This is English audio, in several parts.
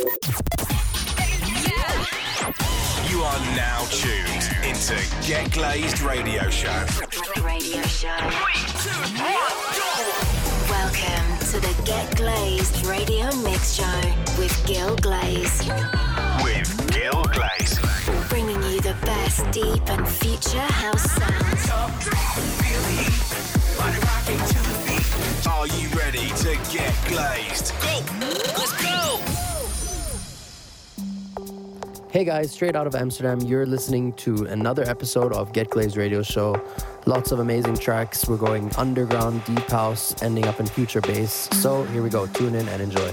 You are now tuned into Get Glazed Radio Show. Radio Show. Welcome to the Get Glazed Radio Mix Show with Gil Glaze. With Gil Glaze. Bringing you the best deep and future house sounds. Are you ready to get glazed? Go! Let's go! Hey guys, straight out of Amsterdam, you're listening to another episode of Get Glazed Radio Show. Lots of amazing tracks. We're going underground, deep house, ending up in future bass. So here we go. Tune in and enjoy.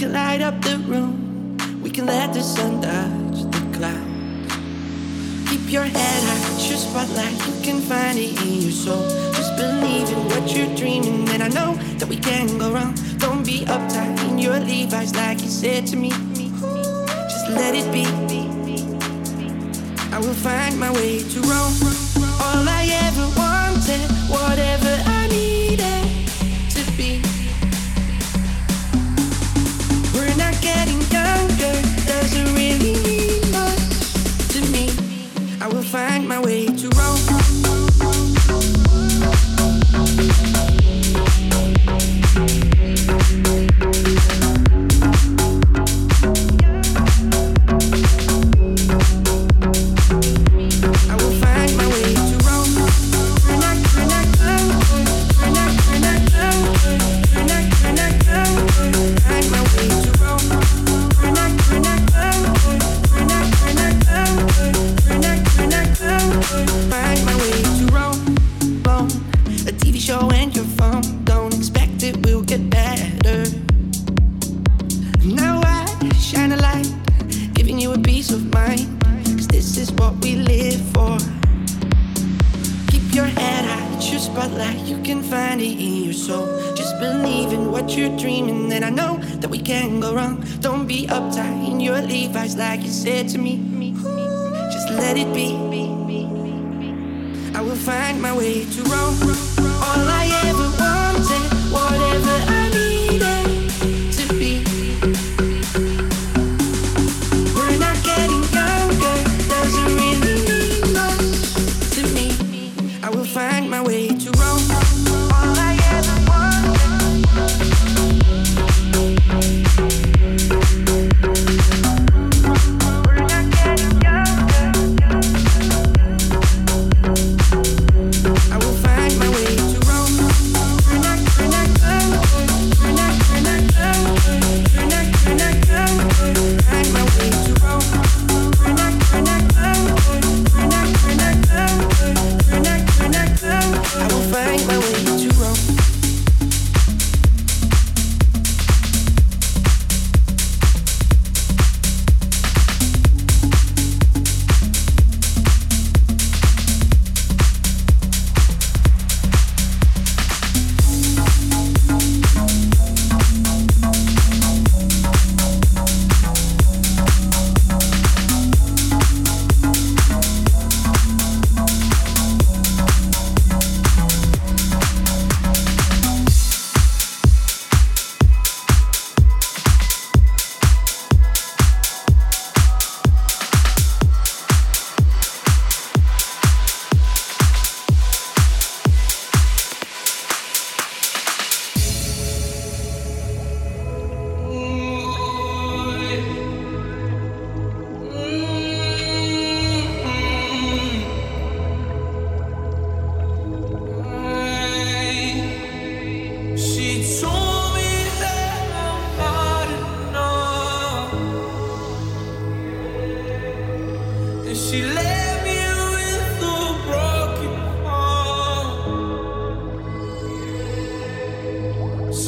can light up the room. We can let the sun touch the clouds. Keep your head high, it's your spotlight. You can find it in your soul. Just believe in what you're dreaming, and I know that we can go wrong. Don't be uptight in your Levi's, like you said to me. Just let it be. I will find my way to Rome. All I ever way to roll.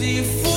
Beats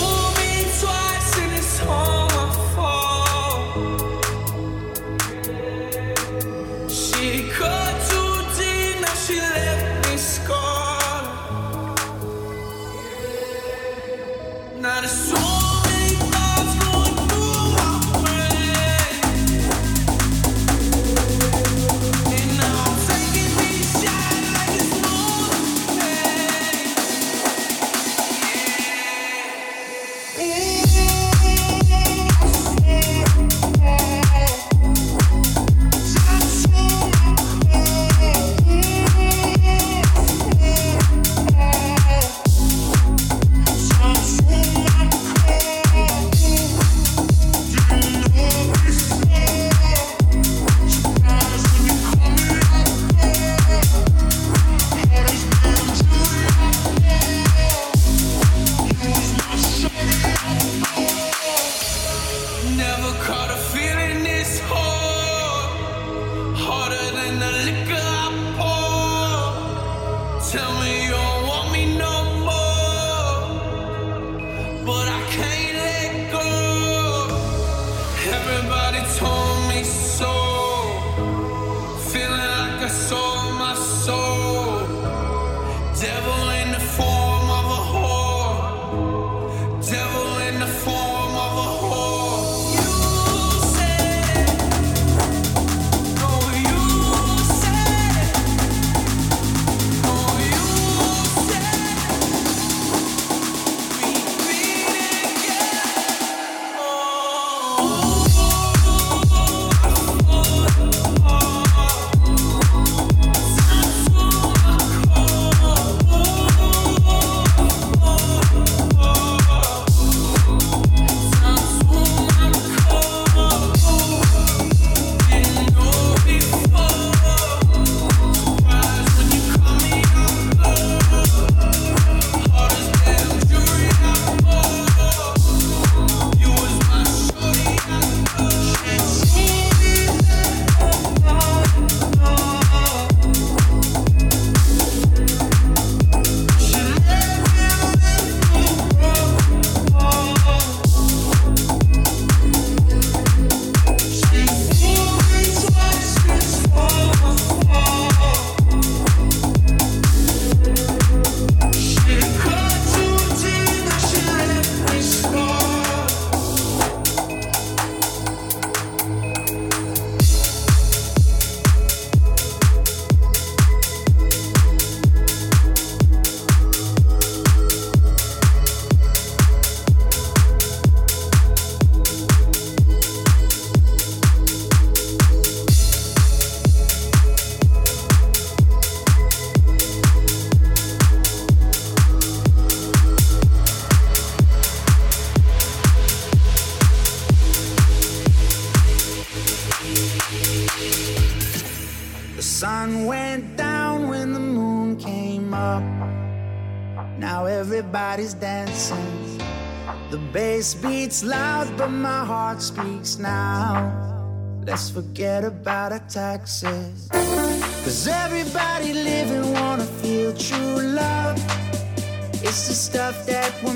loud, but my heart speaks now. Let's forget about our taxes. Cause everybody living wanna feel true love. It's the stuff that we're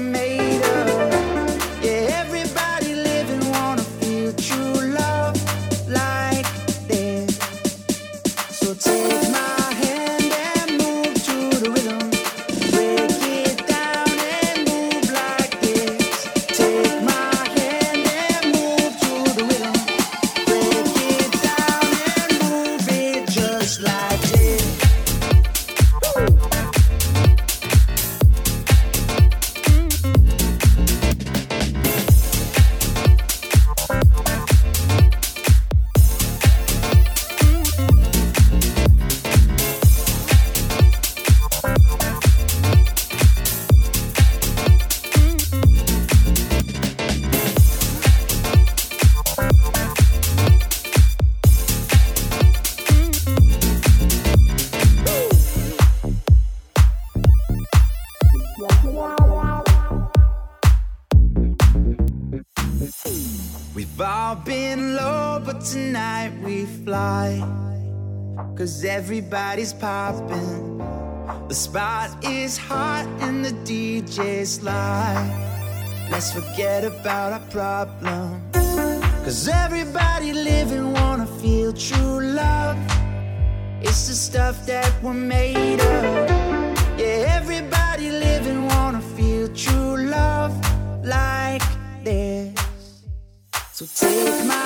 everybody's popping. The spot is hot and the DJ's live. Let's forget about our problem. Cause everybody living wanna feel true love. It's the stuff that we're made of. Yeah, everybody living wanna feel true love like this. So take my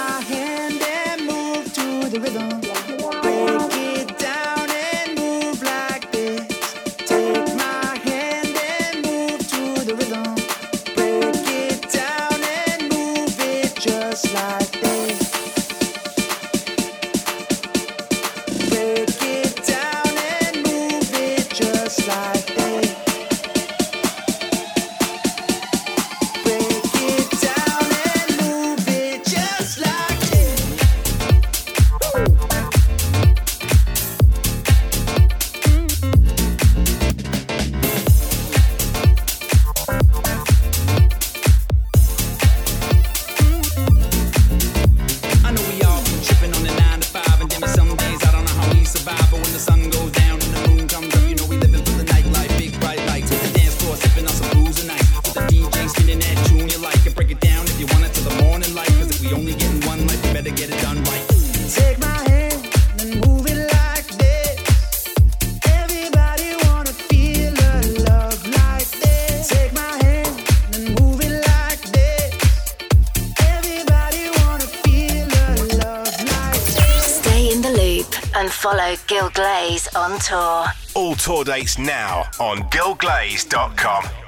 tour. All tour dates now on gilglaze.com.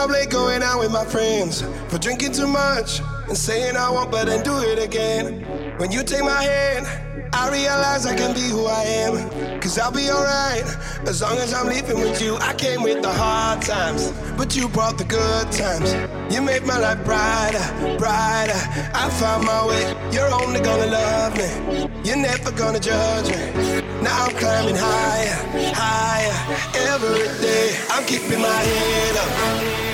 up late, going out with my friends, for drinking too much and saying I won't, but then do it again? When you take my hand, I realize I can be who I am. Cause I'll be alright as long as I'm leaving with you. I came with the hard times, but you brought the good times. You made my life brighter, brighter. I found my way. You're only gonna love me. You're never gonna judge me. Now I'm climbing higher, higher every day. I'm keeping my head up.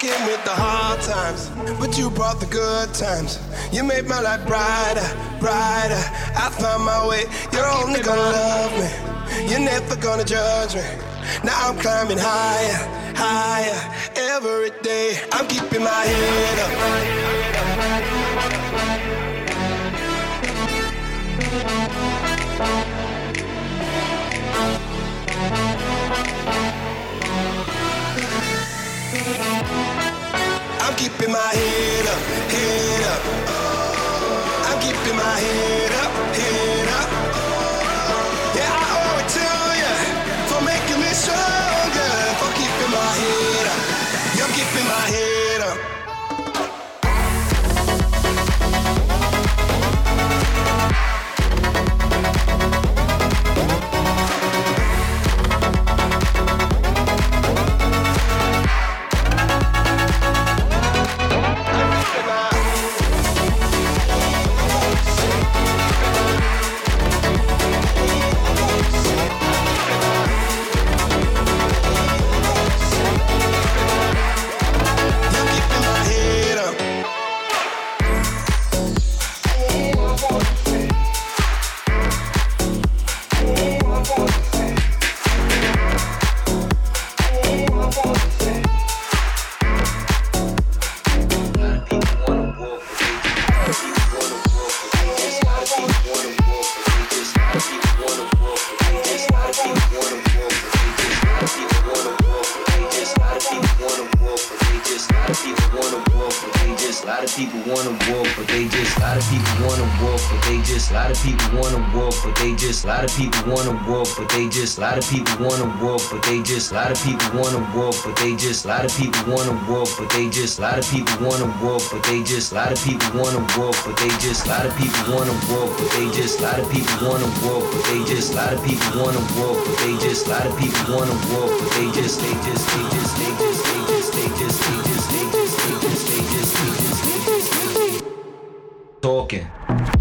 Came with the hard times, but you brought the good times. You made my life brighter, brighter. I found my way. You're only gonna love me. You're never gonna judge me. Now I'm climbing higher, higher every day. I'm keeping my head up. Keeping my head up, head up. I'm keeping my head but they just. A lot of people wanna walk, but they just. A lot of people wanna walk, but they just. A lot of people wanna walk, but they just. A lot of people wanna walk, but they just. A lot of people wanna walk, but they just. A lot of people wanna walk, but they just. A lot of people wanna walk, but they just. A lot of people wanna walk, but they just. A lot of people wanna walk, but they just. A lot of people wanna walk, but. They just. They just. They just. They just. They just. They just. They just. They just. They just. They just. They just. They just. Talking.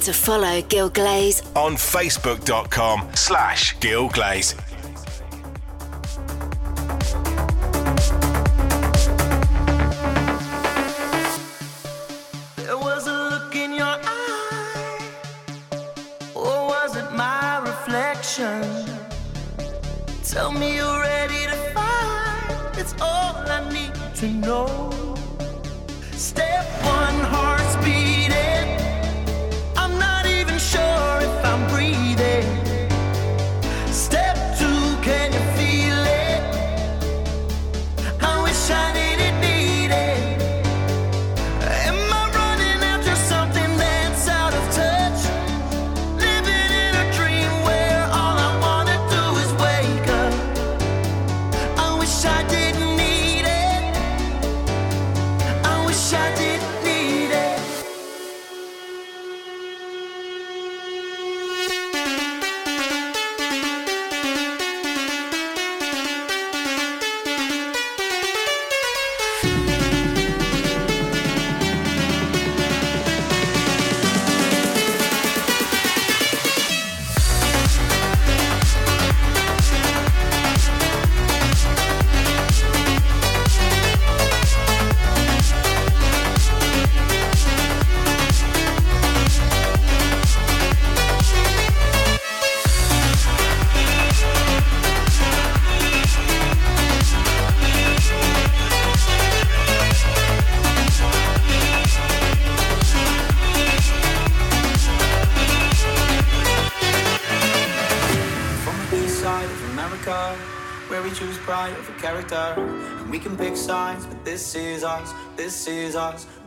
Forget to follow Gil Glaze on facebook.com slash Gil Glaze. There was a look in your eye, or was it my reflection? Tell me you're ready to fight. It's all I need to know.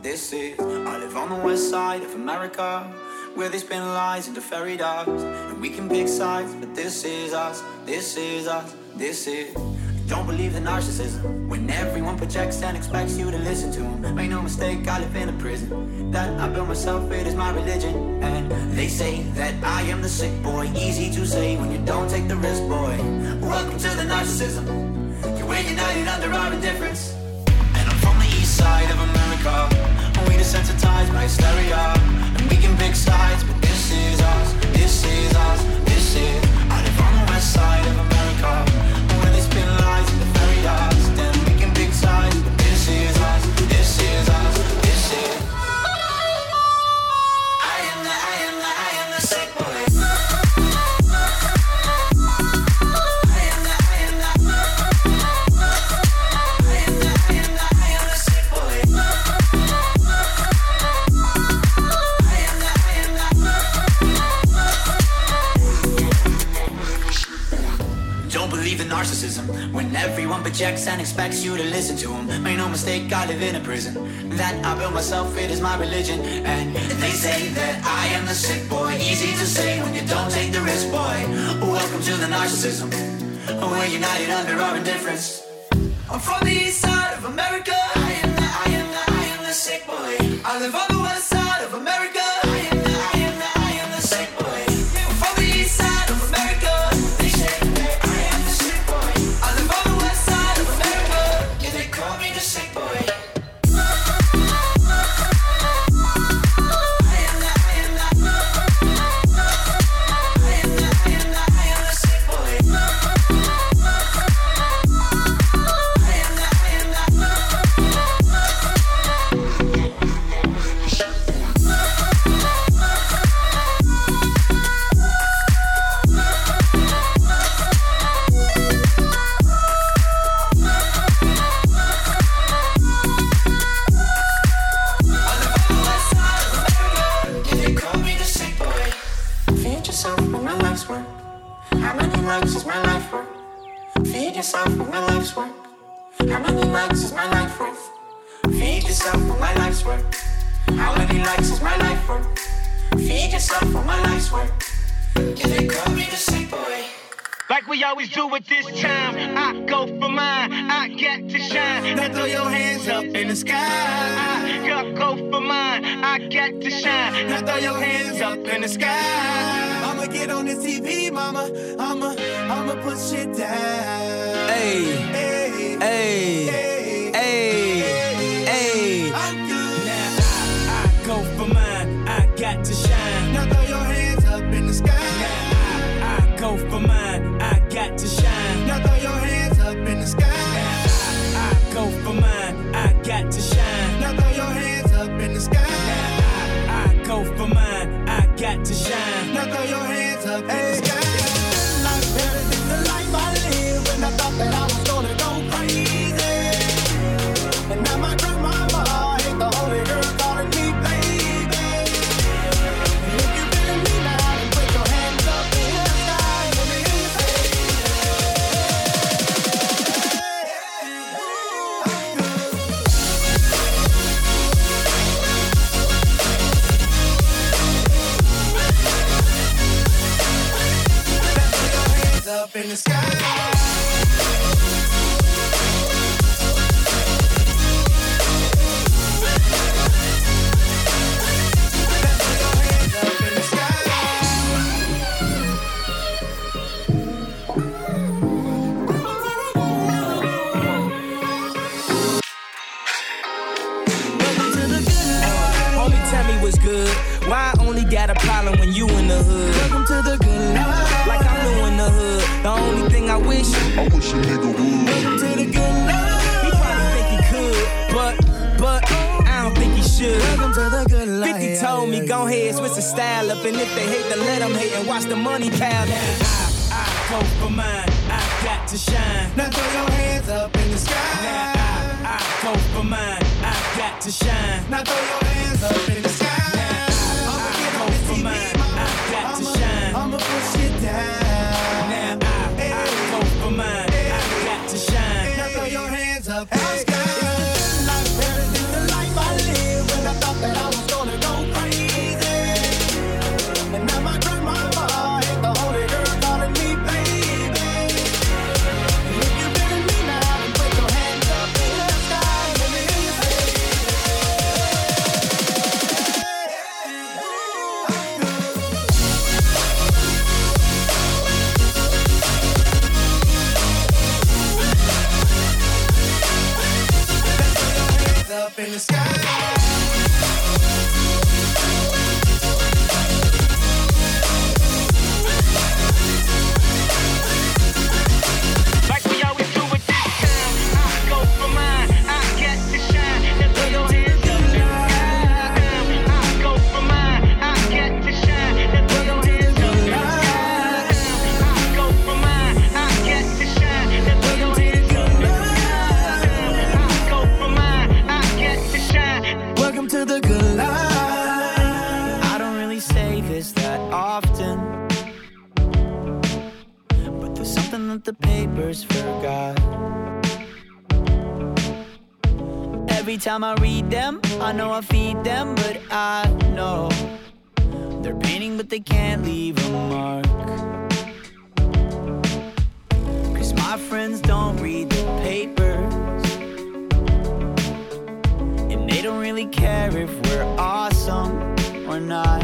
This is. I live on the west side of America, where they spin lies into fairy dust. And we can pick sides, but this is us, this is us, this is. Don't believe the narcissism when everyone projects and expects you to listen to them. Make no mistake, I live in a prison that I built myself. It is my religion, and they say that I am the sick boy. Easy to say when you don't take the risk, boy. Welcome to the narcissism. You we're united under our indifference. And I'm from the east side of America. We desensitized by hysteria. And we can pick sides, but this is us, this is us, everyone and expects you to listen to them. Make no mistake, I live in a prison that I built myself. It is my religion, and they say that I am the sick boy. Easy to say when you don't take the risk, boy. Welcome to the narcissism. We're united under our indifference. I'm from the east side of America. I am the, I am the, I am the sick boy. I live on the west side of America. The sky. I go- go for mine, I get to shine. Now throw your hands up in the sky. I'ma get on the TV, mama. I'ma, I'ma put shit down. Hey, Hey, hey, time I read them, I know I feed them, but I know they're painting, but they can't leave a mark. Cause my friends don't read the papers. And they don't really care if we're awesome or not.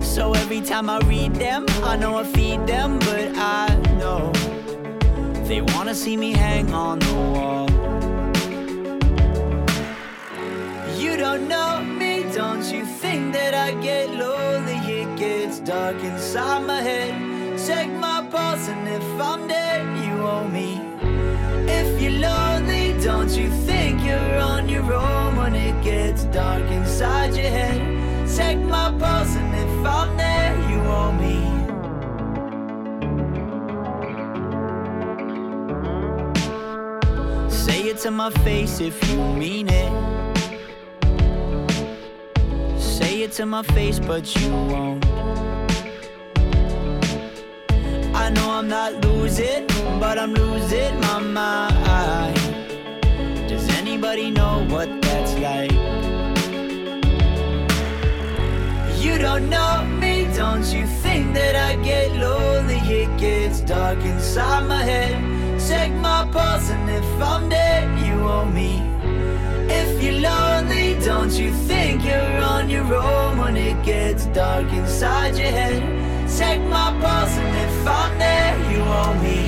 So every time I read them, I know I feed them, but I know they wanna see me hang on the wall. Don't know me, don't you think that I get lonely? It gets dark inside my head. Check my pulse, and if I'm dead, you owe me. If you're lonely, don't you think you're on your own when it gets dark inside your head? Check my pulse, and if I'm there, you owe me. Say it to my face if you mean it. It to my face, but you won't. I know I'm not losing, but I'm losing my mind. Does anybody know what that's like? You don't know me, don't you think that I get lonely? It gets dark inside my head. Check my pulse, and if I'm dead, you owe me. If you're lonely, don't you think gets dark inside your head? Check my pulse, and if I'm there, you owe me.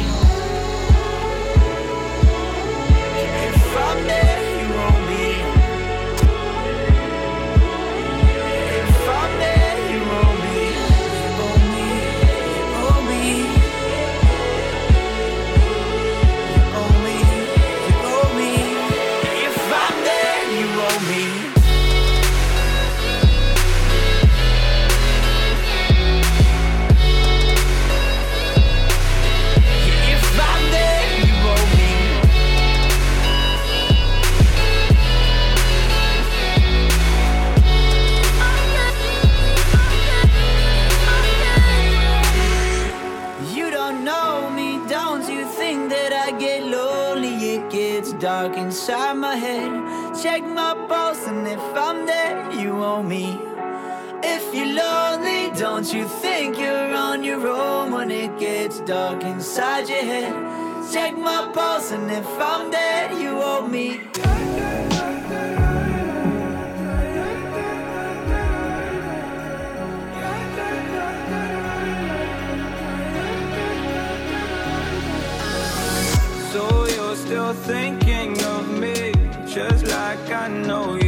Me. If you're lonely, don't you think you're on your own when it gets dark inside your head? Check my pulse, and if I'm dead, you owe me. So you're still thinking of me, just like I know you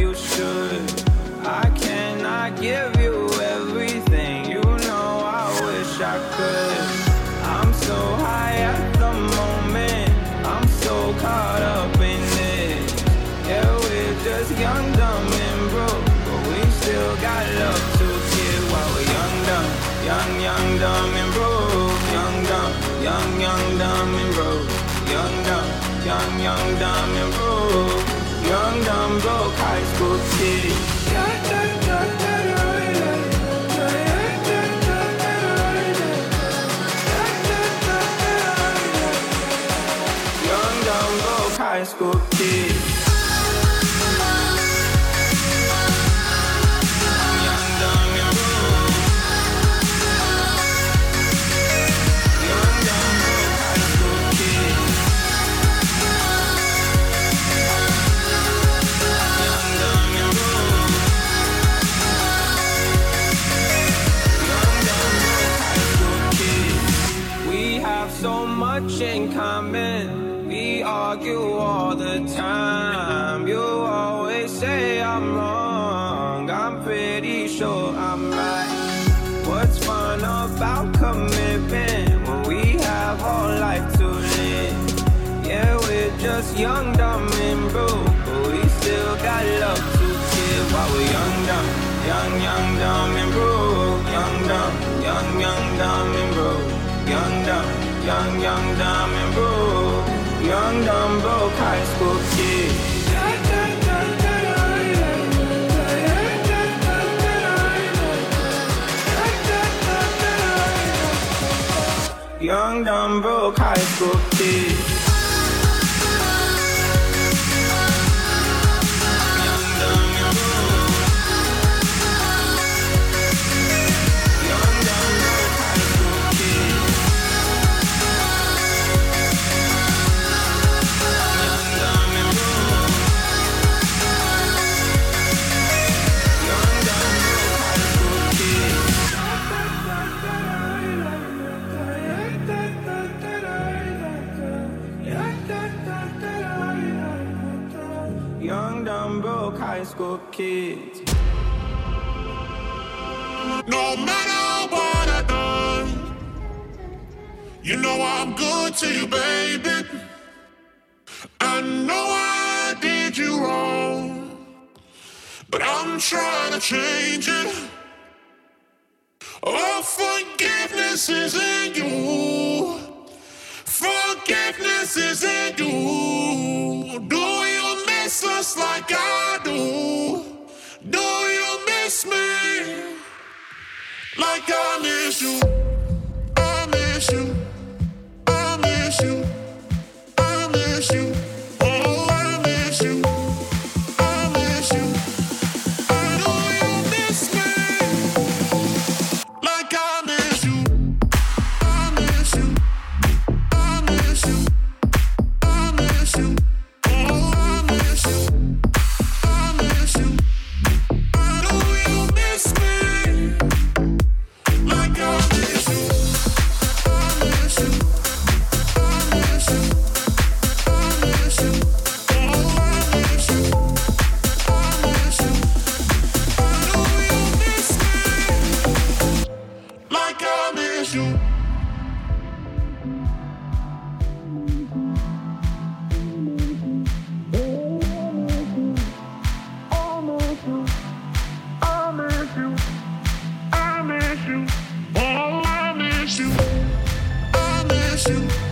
diamond. young, young, dumb and broke, young, dumb, broke high school kid. Young, dumb, broke high school kid. kids. No matter what I done, you know I'm good to you, baby. I know I did you wrong, but I'm trying to change it. Oh, forgiveness is in you. Forgiveness is in you. Do miss like I do? Do you miss me like I miss you? I miss you. I miss you. shoot.